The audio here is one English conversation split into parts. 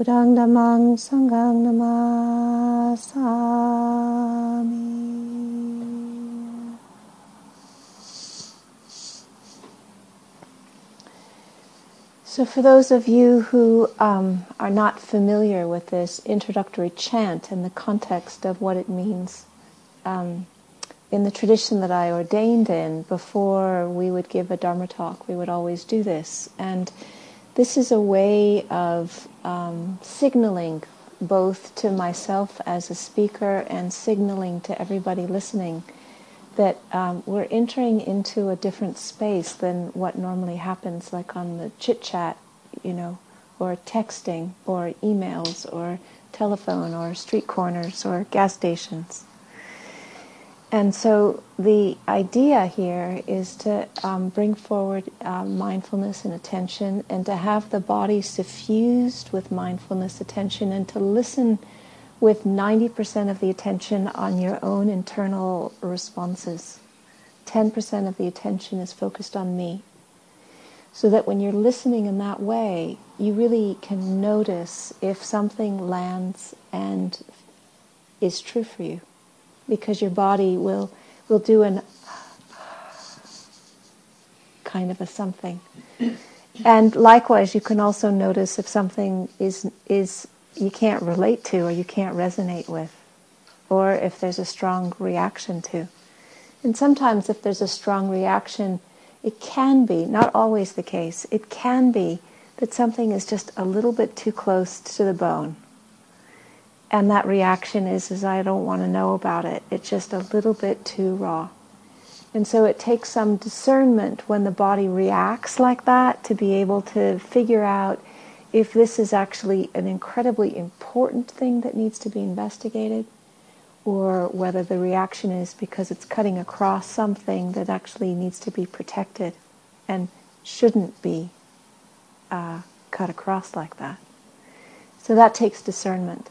Buddhang Dhammang Sanghang Namasami. So, for those of you who um, are not familiar with this introductory chant and the context of what it means, um, in the tradition that I ordained in, before we would give a Dharma talk, we would always do this. And this is a way of um, signaling both to myself as a speaker and signaling to everybody listening that um, we're entering into a different space than what normally happens, like on the chit chat, you know, or texting, or emails, or telephone, or street corners, or gas stations. And so the idea here is to um, bring forward uh, mindfulness and attention and to have the body suffused with mindfulness, attention, and to listen with 90% of the attention on your own internal responses. 10% of the attention is focused on me. So that when you're listening in that way, you really can notice if something lands and is true for you because your body will will do an kind of a something. And likewise, you can also notice if something is is you can't relate to or you can't resonate with, or if there's a strong reaction to. And sometimes, if there's a strong reaction, it can be not always the case. It can be that something is just a little bit too close to the bone and that reaction is is I don't want to know about it. It's just a little bit too raw. And so it takes some discernment when the body reacts like that to be able to figure out if this is actually an incredibly important thing that needs to be investigated or whether the reaction is because it's cutting across something that actually needs to be protected and shouldn't be uh, cut across like that. So that takes discernment.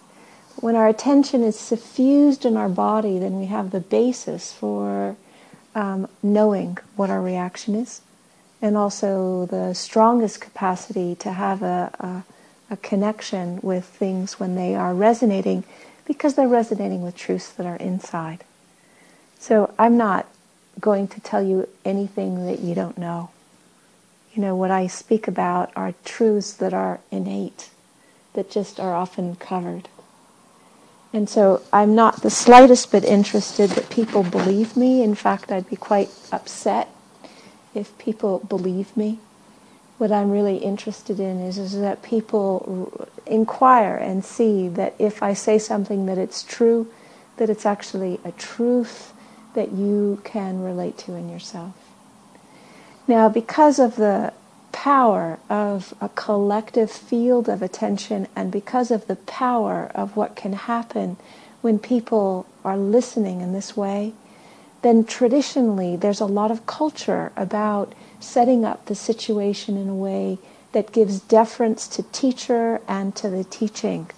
When our attention is suffused in our body, then we have the basis for um, knowing what our reaction is, and also the strongest capacity to have a, a, a connection with things when they are resonating, because they're resonating with truths that are inside. So I'm not going to tell you anything that you don't know. You know, what I speak about are truths that are innate, that just are often covered. And so I'm not the slightest bit interested that people believe me. In fact, I'd be quite upset if people believe me. What I'm really interested in is, is that people inquire and see that if I say something that it's true, that it's actually a truth that you can relate to in yourself. Now, because of the power of a collective field of attention and because of the power of what can happen when people are listening in this way, then traditionally there's a lot of culture about setting up the situation in a way that gives deference to teacher and to the teaching.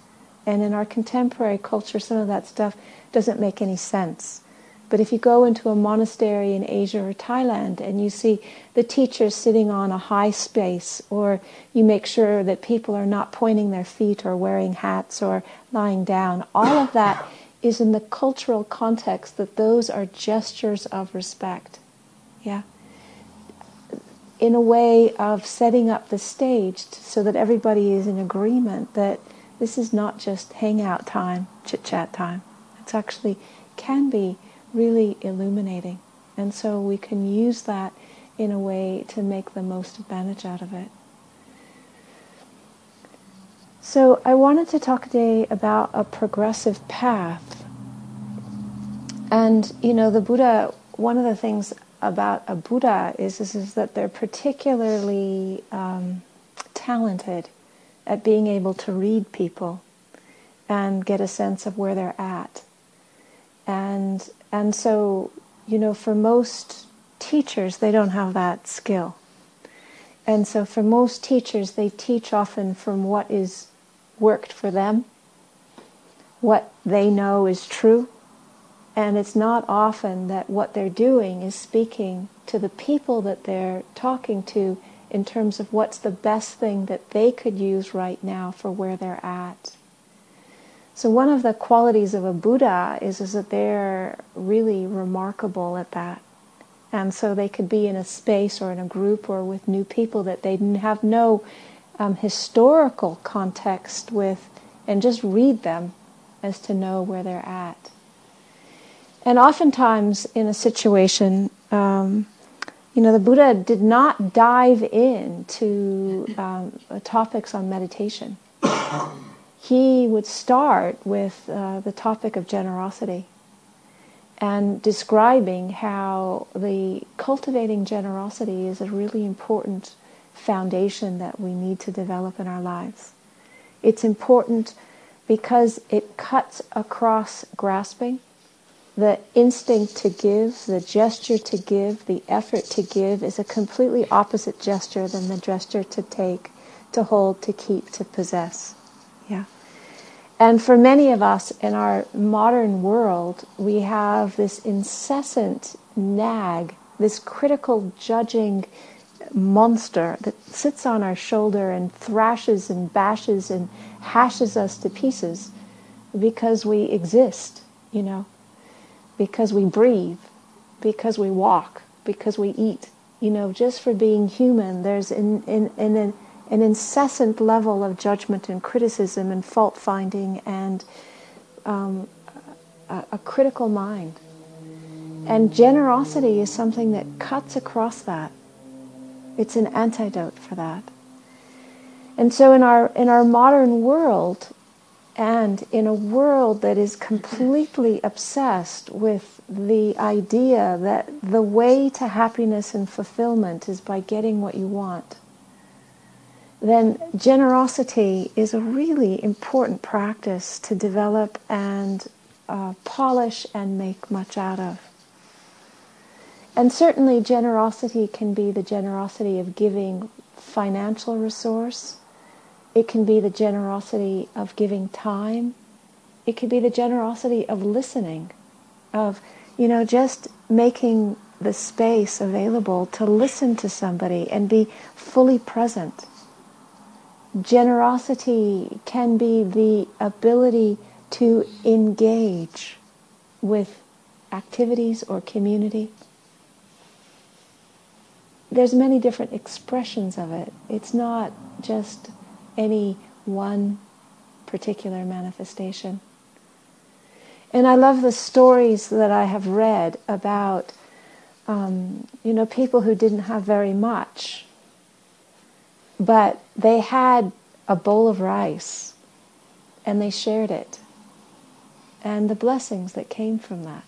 And in our contemporary culture, some of that stuff doesn't make any sense. But if you go into a monastery in Asia or Thailand and you see the teacher sitting on a high space, or you make sure that people are not pointing their feet or wearing hats or lying down, all of that is in the cultural context that those are gestures of respect. Yeah? In a way of setting up the stage so that everybody is in agreement that this is not just hangout time, chit chat time. It's actually can be really illuminating. And so we can use that in a way to make the most advantage out of it. So I wanted to talk today about a progressive path. And, you know, the Buddha, one of the things about a Buddha is, is, is that they're particularly um, talented at being able to read people and get a sense of where they're at. And so, you know, for most teachers, they don't have that skill. And so for most teachers, they teach often from what is worked for them, what they know is true. And it's not often that what they're doing is speaking to the people that they're talking to in terms of what's the best thing that they could use right now for where they're at. So one of the qualities of a Buddha is, is that they're really remarkable at that. And so they could be in a space or in a group or with new people that they have no um, historical context with and just read them as to know where they're at. And oftentimes in a situation, um, you know, the Buddha did not dive into um, topics on meditation. He would start with uh, the topic of generosity and describing how the cultivating generosity is a really important foundation that we need to develop in our lives. It's important because it cuts across grasping, the instinct to give, the gesture to give, the effort to give is a completely opposite gesture than the gesture to take, to hold, to keep, to possess. Yeah. And for many of us in our modern world, we have this incessant nag, this critical judging monster that sits on our shoulder and thrashes and bashes and hashes us to pieces because we exist, you know, because we breathe, because we walk, because we eat. You know, just for being human, there's in, in, in an an incessant level of judgment and criticism and fault finding and um, a, a critical mind. And generosity is something that cuts across that. It's an antidote for that. And so in our in our modern world and in a world that is completely obsessed with the idea that the way to happiness and fulfillment is by getting what you want then generosity is a really important practice to develop and uh, polish and make much out of. And certainly, generosity can be the generosity of giving financial resource. It can be the generosity of giving time. It can be the generosity of listening, of, you know, just making the space available to listen to somebody and be fully present Generosity can be the ability to engage with activities or community. There's many different expressions of it. It's not just any one particular manifestation. And I love the stories that I have read about, um, you know, people who didn't have very much but they had a bowl of rice and they shared it and the blessings that came from that.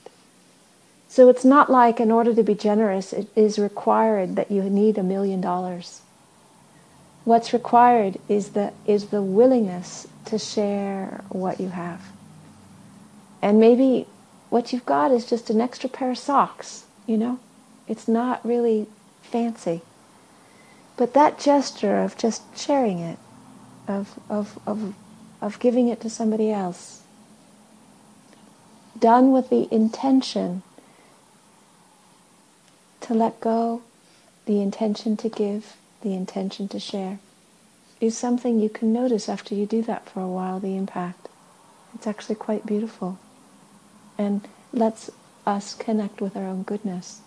So it's not like in order to be generous, it is required that you need a million dollars. What's required is the, is the willingness to share what you have. And maybe what you've got is just an extra pair of socks, you know? It's not really fancy. But that gesture of just sharing it, of, of, of, of giving it to somebody else, done with the intention to let go, the intention to give, the intention to share, is something you can notice after you do that for a while, the impact. It's actually quite beautiful and lets us connect with our own goodness.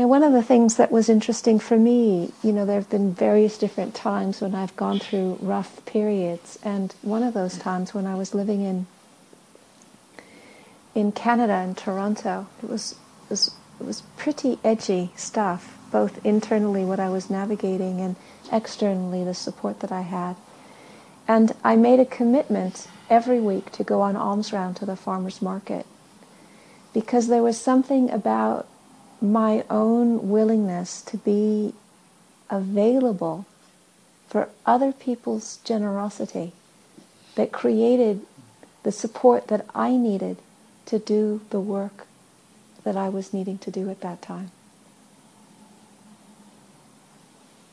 Now, one of the things that was interesting for me, you know, there have been various different times when I've gone through rough periods, and one of those times when I was living in in Canada in Toronto, it was it was it was pretty edgy stuff, both internally what I was navigating and externally the support that I had. And I made a commitment every week to go on alms round to the farmers market because there was something about my own willingness to be available for other people's generosity that created the support that I needed to do the work that I was needing to do at that time.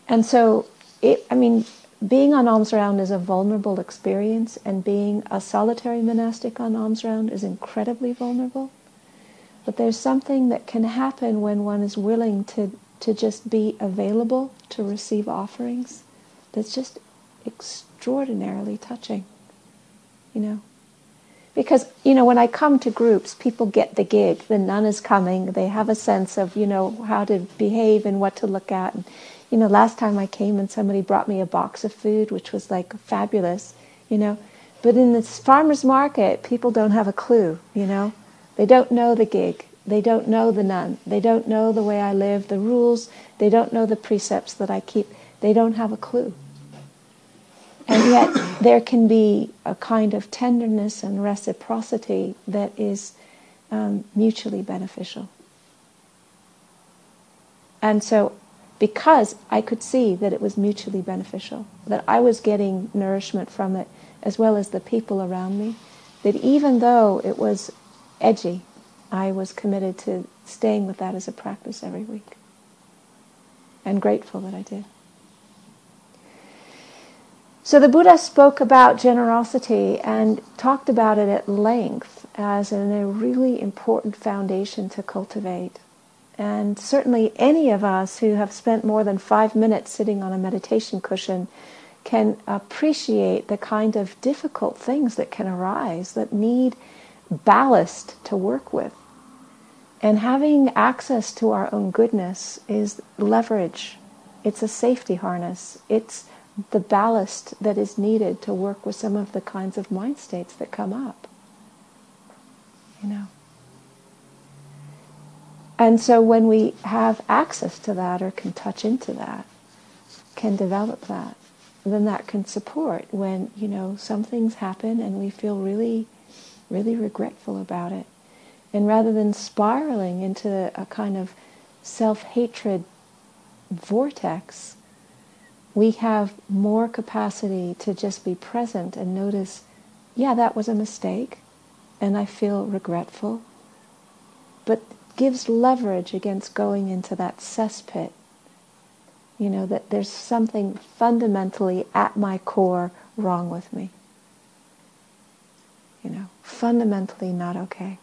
And so, it, I mean, being on alms round is a vulnerable experience, and being a solitary monastic on alms round is incredibly vulnerable. But there's something that can happen when one is willing to, to just be available to receive offerings that's just extraordinarily touching, you know. Because, you know, when I come to groups, people get the gig. The nun is coming. They have a sense of, you know, how to behave and what to look at. And, you know, last time I came and somebody brought me a box of food, which was like fabulous, you know. But in this farmer's market, people don't have a clue, you know. They don't know the gig. They don't know the nun. They don't know the way I live, the rules. They don't know the precepts that I keep. They don't have a clue. And yet, there can be a kind of tenderness and reciprocity that is um, mutually beneficial. And so because I could see that it was mutually beneficial, that I was getting nourishment from it as well as the people around me, that even though it was edgy, I was committed to staying with that as a practice every week. And grateful that I did. So the Buddha spoke about generosity and talked about it at length as a really important foundation to cultivate. And certainly, any of us who have spent more than five minutes sitting on a meditation cushion can appreciate the kind of difficult things that can arise that need ballast to work with. And having access to our own goodness is leverage, it's a safety harness, it's the ballast that is needed to work with some of the kinds of mind states that come up. You know. And so when we have access to that or can touch into that, can develop that, then that can support when, you know, some things happen and we feel really, really regretful about it. And rather than spiraling into a kind of self-hatred vortex, we have more capacity to just be present and notice, yeah, that was a mistake, and I feel regretful. But gives leverage against going into that cesspit. You know, that there's something fundamentally at my core wrong with me. You know, fundamentally not okay.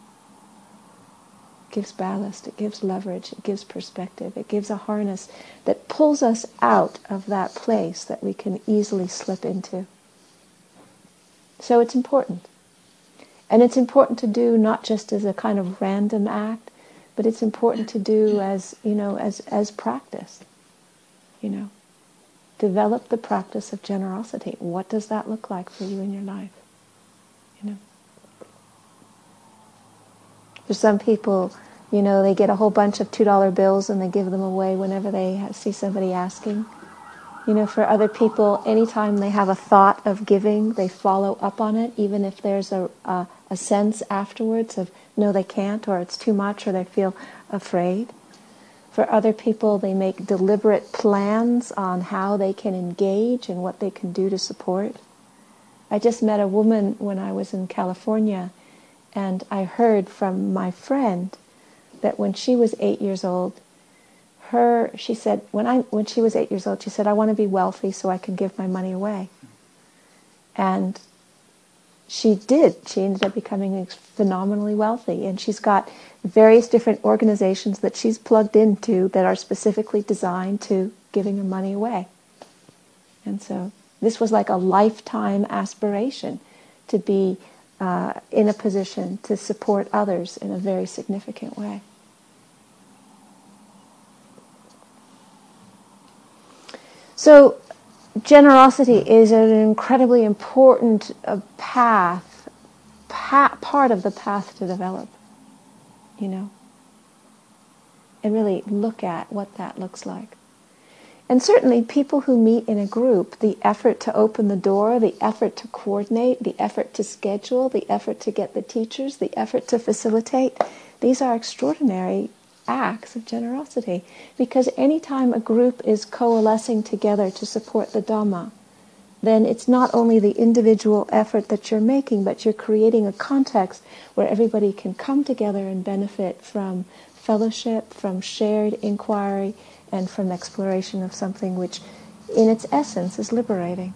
It gives ballast, it gives leverage, it gives perspective, it gives a harness that pulls us out of that place that we can easily slip into. So it's important. And it's important to do not just as a kind of random act, but it's important to do as you know as as practice you know develop the practice of generosity what does that look like for you in your life you know for some people you know they get a whole bunch of two dollar bills and they give them away whenever they see somebody asking you know, for other people, anytime they have a thought of giving, they follow up on it, even if there's a, a, a sense afterwards of no, they can't, or it's too much, or they feel afraid. For other people, they make deliberate plans on how they can engage and what they can do to support. I just met a woman when I was in California, and I heard from my friend that when she was eight years old, her she said when I when she was eight years old, she said, I want to be wealthy so I can give my money away. And she did. She ended up becoming phenomenally wealthy. And she's got various different organizations that she's plugged into that are specifically designed to giving her money away. And so this was like a lifetime aspiration to be uh, in a position to support others in a very significant way. So, generosity is an incredibly important uh, path, pa- part of the path to develop, you know, and really look at what that looks like. And certainly, people who meet in a group, the effort to open the door, the effort to coordinate, the effort to schedule, the effort to get the teachers, the effort to facilitate, these are extraordinary acts of generosity. Because anytime a group is coalescing together to support the Dhamma, then it's not only the individual effort that you're making, but you're creating a context where everybody can come together and benefit from fellowship, from shared inquiry, and from exploration of something which, in its essence, is liberating.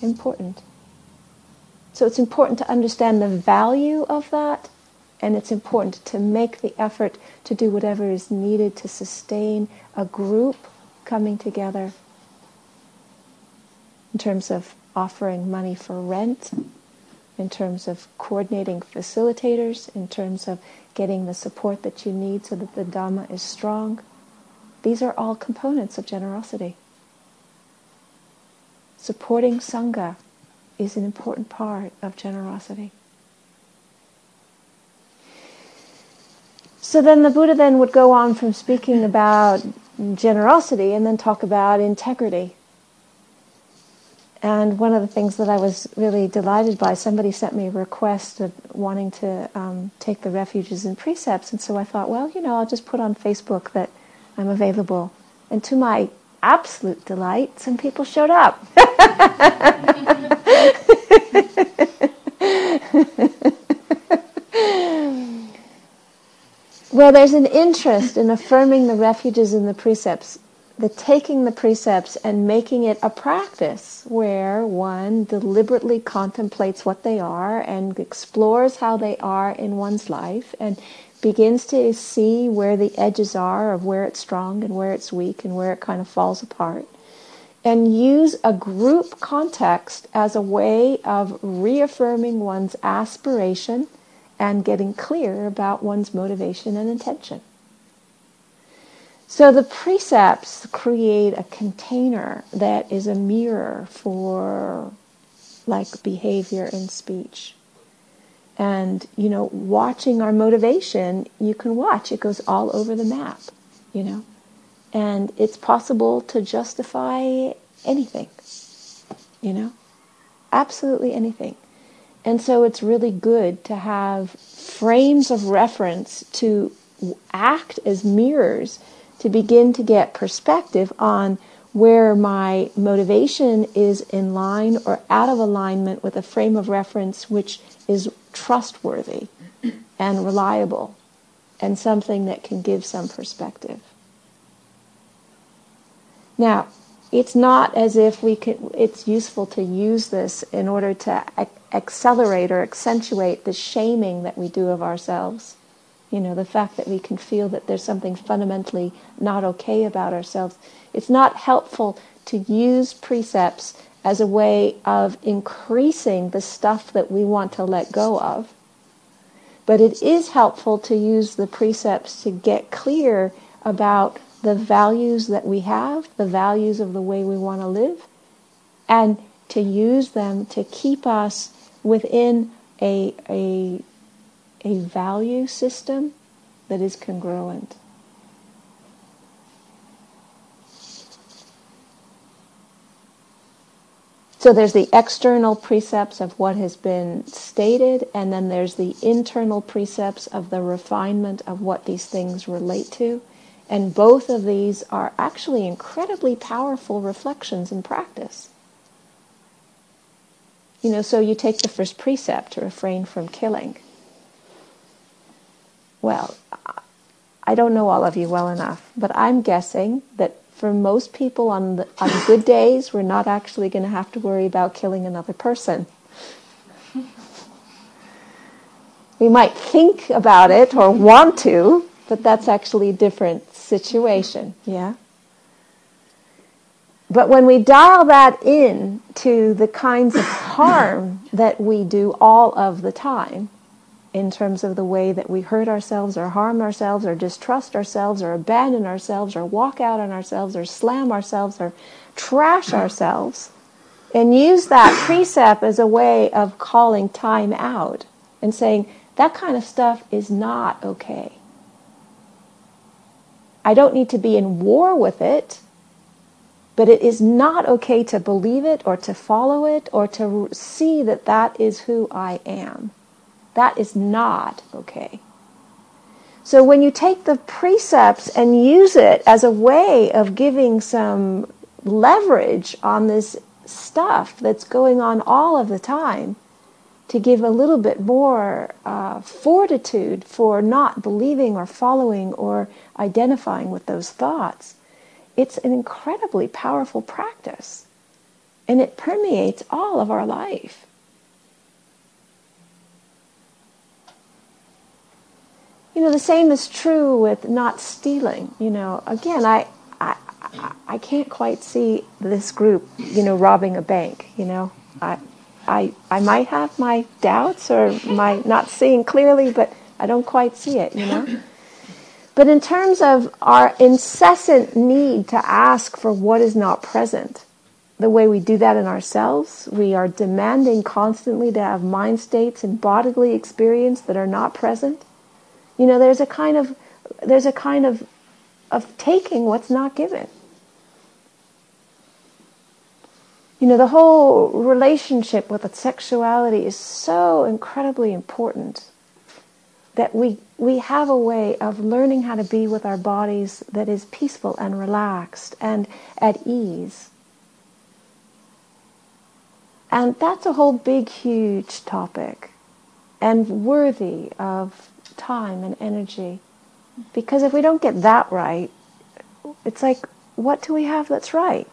Important. So it's important to understand the value of that, and it's important to make the effort to do whatever is needed to sustain a group coming together in terms of offering money for rent, in terms of coordinating facilitators, in terms of getting the support that you need so that the Dhamma is strong. These are all components of generosity. Supporting Sangha is an important part of generosity. So then the Buddha then would go on from speaking about generosity and then talk about integrity. And one of the things that I was really delighted by, somebody sent me a request of wanting to um, take the refuges and precepts. And so I thought, well, you know, I'll just put on Facebook that I'm available. And to my absolute delight, some people showed up. well, there's an interest in affirming the refuges and the precepts the taking the precepts and making it a practice where one deliberately contemplates what they are and explores how they are in one's life and begins to see where the edges are of where it's strong and where it's weak and where it kind of falls apart. And use a group context as a way of reaffirming one's aspiration and getting clear about one's motivation and intention. So the precepts create a container that is a mirror for like behavior and speech. And, you know, watching our motivation, you can watch. It goes all over the map, you know. And it's possible to justify anything, you know, absolutely anything. And so it's really good to have frames of reference to act as mirrors to begin to get perspective on where my motivation is in line or out of alignment with a frame of reference which is trustworthy and reliable and something that can give some perspective. Now, it's not as if we could, it's useful to use this in order to accelerate or accentuate the shaming that we do of ourselves. You know, the fact that we can feel that there's something fundamentally not okay about ourselves. It's not helpful to use precepts as a way of increasing the stuff that we want to let go of. But it is helpful to use the precepts to get clear about the values that we have, the values of the way we want to live, and to use them to keep us within a, a a value system that is congruent. So there's the external precepts of what has been stated, and then there's the internal precepts of the refinement of what these things relate to. And both of these are actually incredibly powerful reflections in practice. You know, so you take the first precept to refrain from killing well, I don't know all of you well enough, but I'm guessing that for most people on, the, on good days, we're not actually going to have to worry about killing another person. We might think about it or want to, but that's actually a different situation, yeah? But when we dial that in to the kinds of harm that we do all of the time, in terms of the way that we hurt ourselves or harm ourselves or distrust ourselves or abandon ourselves or walk out on ourselves or slam ourselves or trash ourselves and use that precept as a way of calling time out and saying that kind of stuff is not okay. I don't need to be in war with it, but it is not okay to believe it or to follow it or to see that that is who I am. That is not okay. So when you take the precepts and use it as a way of giving some leverage on this stuff that's going on all of the time, to give a little bit more uh, fortitude for not believing or following or identifying with those thoughts, it's an incredibly powerful practice. And it permeates all of our life. You know, the same is true with not stealing. You know, again, I, I, I can't quite see this group, you know, robbing a bank. You know, I, I, I might have my doubts or my not seeing clearly, but I don't quite see it, you know? But in terms of our incessant need to ask for what is not present, the way we do that in ourselves, we are demanding constantly to have mind states and bodily experience that are not present. You know, there's a kind of there's a kind of of taking what's not given. you know, the whole relationship with sexuality is so incredibly important that we, we have a way of learning how to be with our bodies that is peaceful and relaxed and at ease. And that's a whole big, huge topic and worthy of time and energy. Because if we don't get that right, it's like, what do we have that's right?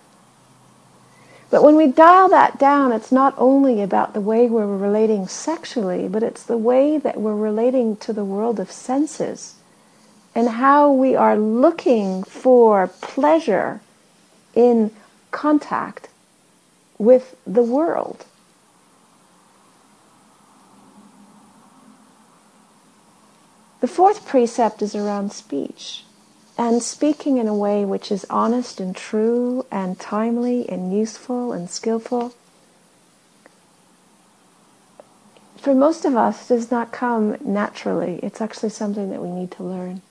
But when we dial that down, it's not only about the way we're relating sexually, but it's the way that we're relating to the world of senses and how we are looking for pleasure in contact with the world. The fourth precept is around speech and speaking in a way which is honest and true and timely and useful and skillful. For most of us does not come naturally. It's actually something that we need to learn.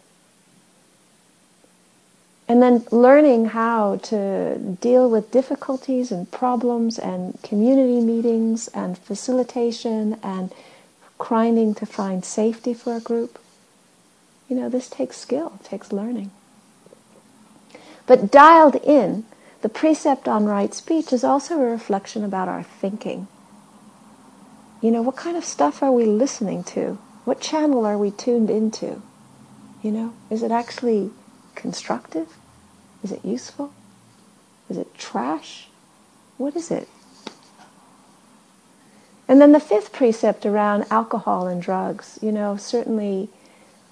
And then learning how to deal with difficulties and problems and community meetings and facilitation and grinding to find safety for a group you know this takes skill takes learning but dialed in, the precept on right speech is also a reflection about our thinking. You know, what kind of stuff are we listening to? What channel are we tuned into? You know, is it actually constructive? Is it useful? Is it trash? What is it? And then the fifth precept around alcohol and drugs, you know, certainly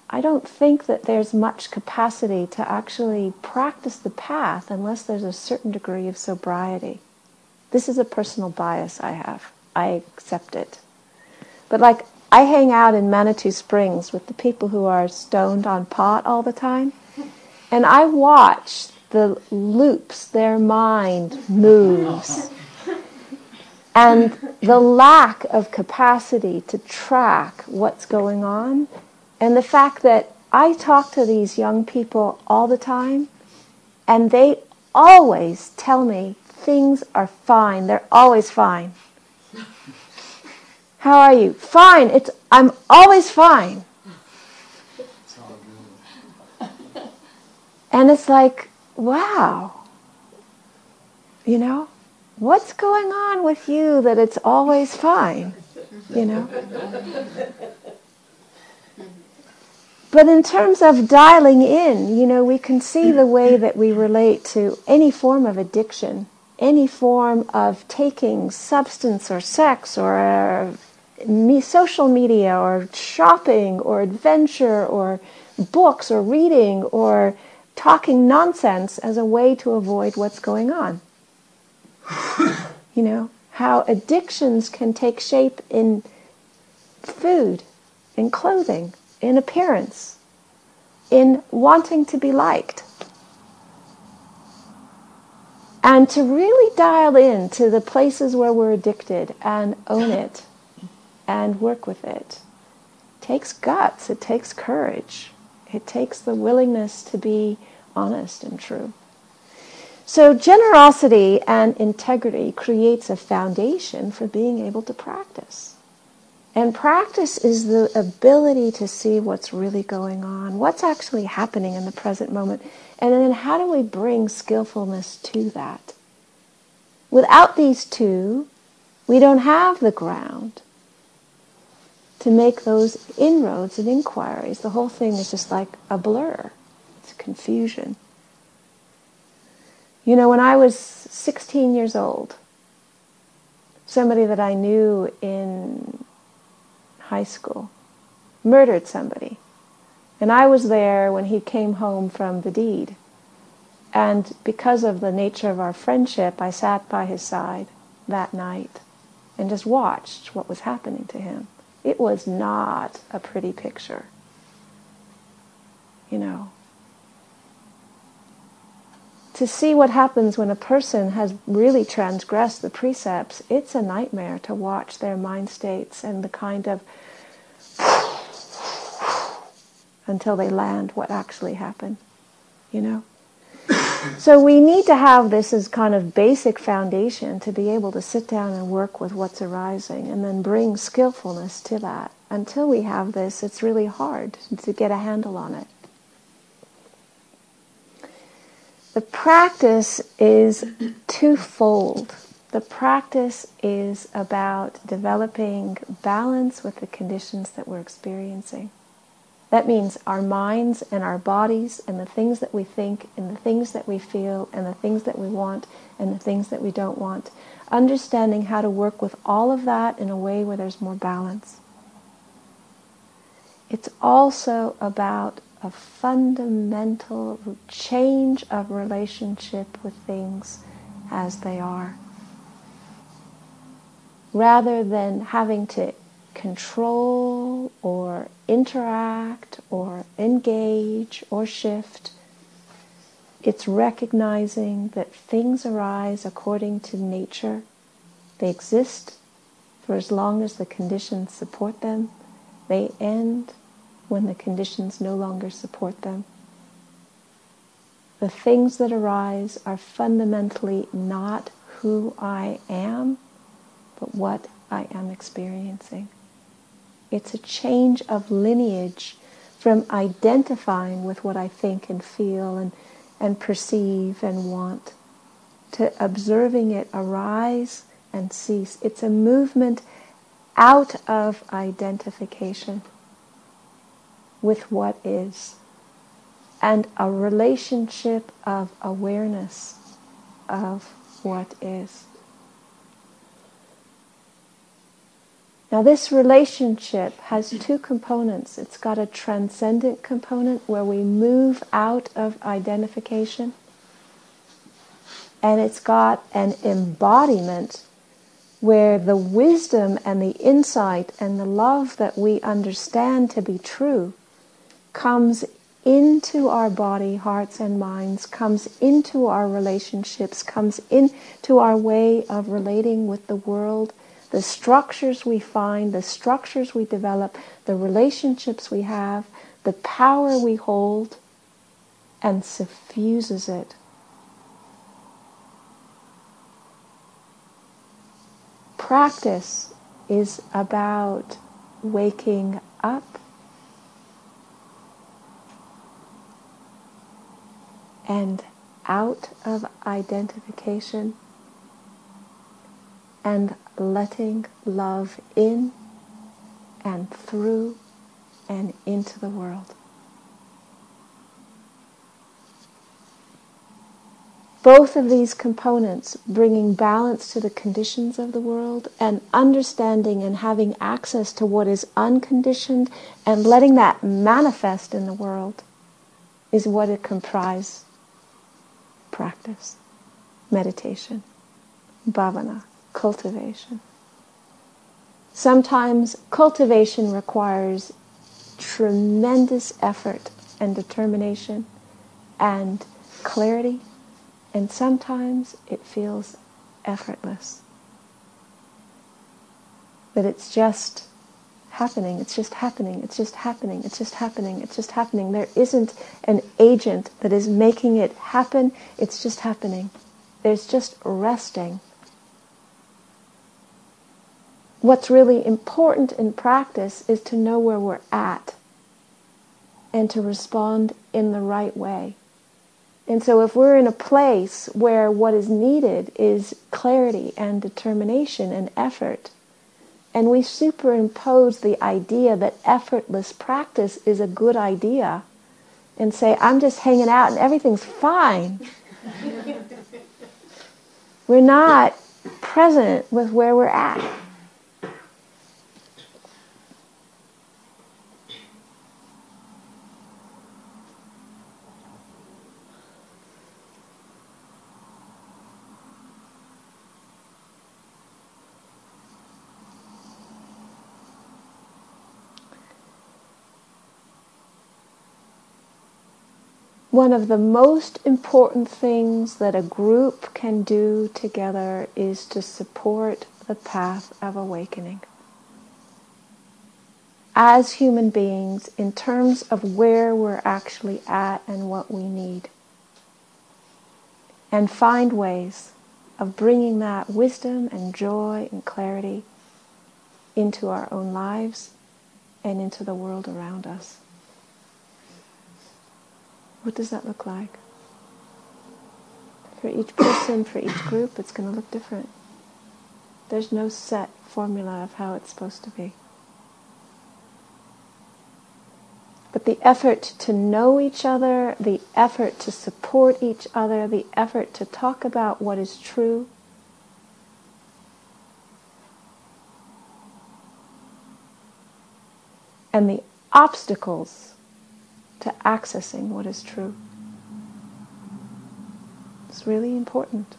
I don't think that there's much capacity to actually practice the path unless there's a certain degree of sobriety. This is a personal bias I have. I accept it. But like, I hang out in Manitou Springs with the people who are stoned on pot all the time, and I watch the loops their mind moves. And the lack of capacity to track what's going on and the fact that I talk to these young people all the time, and they always tell me things are fine. They're always fine. How are you? Fine. It's I'm always fine. And it's like, wow. You know, what's going on with you that it's always fine? You know? But in terms of dialing in, you know, we can see the way that we relate to any form of addiction, any form of taking substance or sex or uh, social media or shopping or adventure or books or reading or talking nonsense as a way to avoid what's going on. you know, how addictions can take shape in food, in clothing, in appearance, in wanting to be liked. And to really dial in to the places where we're addicted and own it and work with it takes guts, it takes courage, it takes the willingness to be honest and true. So, generosity and integrity creates a foundation for being able to practice. And practice is the ability to see what's really going on, what's actually happening in the present moment, and then how do we bring skillfulness to that? Without these two, we don't have the ground to make those inroads and inquiries. The whole thing is just like a blur. It's confusion. You know, when I was 16 years old, somebody that I knew in high school murdered somebody. And I was there when he came home from the deed. And because of the nature of our friendship, I sat by his side that night and just watched what was happening to him. It was not a pretty picture. You know. To see what happens when a person has really transgressed the precepts, it's a nightmare to watch their mind states and the kind of until they land what actually happened. You know? so we need to have this as kind of basic foundation to be able to sit down and work with what's arising and then bring skillfulness to that. Until we have this, it's really hard to get a handle on it. The practice is twofold. The practice is about developing balance with the conditions that we're experiencing. That means our minds and our bodies and the things that we think and the things that we feel and the things that we want and the things that we don't want. Understanding how to work with all of that in a way where there's more balance. It's also about a fundamental change of relationship with things as they are. Rather than having to control or interact or engage or shift. It's recognizing that things arise according to nature. They exist for as long as the conditions support them. They end when the conditions no longer support them. The things that arise are fundamentally not who I am, but what I am experiencing. It's a change of lineage from identifying with what I think and feel and, and perceive and want to observing it arise and cease. It's a movement out of identification with what is and a relationship of awareness of what is. Now, this relationship has two components. It's got a transcendent component where we move out of identification, and it's got an embodiment where the wisdom and the insight and the love that we understand to be true comes into our body, hearts, and minds, comes into our relationships, comes into our way of relating with the world the structures we find, the structures we develop, the relationships we have, the power we hold, and suffuses it. Practice is about waking up and out of identification and letting love in and through and into the world. Both of these components, bringing balance to the conditions of the world and understanding and having access to what is unconditioned and letting that manifest in the world, is what it comprises practice, meditation, bhavana cultivation. Sometimes cultivation requires tremendous effort and determination and clarity, and sometimes it feels effortless. But it's just happening, it's just happening, it's just happening, it's just happening, it's just happening. There isn't an agent that is making it happen, it's just happening. There's just resting what's really important in practice is to know where we're at and to respond in the right way. And so if we're in a place where what is needed is clarity and determination and effort, and we superimpose the idea that effortless practice is a good idea and say, I'm just hanging out and everything's fine. we're not present with where we're at. One of the most important things that a group can do together is to support the path of awakening. As human beings, in terms of where we're actually at and what we need. And find ways of bringing that wisdom and joy and clarity into our own lives and into the world around us. What does that look like? For each person, for each group, it's going to look different. There's no set formula of how it's supposed to be. But the effort to know each other, the effort to support each other, the effort to talk about what is true, and the obstacles to accessing what is true. It's really important.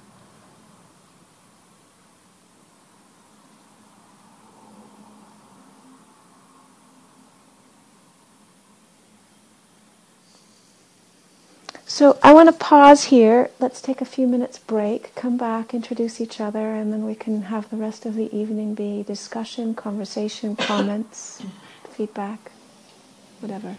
So I want to pause here. Let's take a few minutes break, come back, introduce each other, and then we can have the rest of the evening be discussion, conversation, comments, feedback, whatever.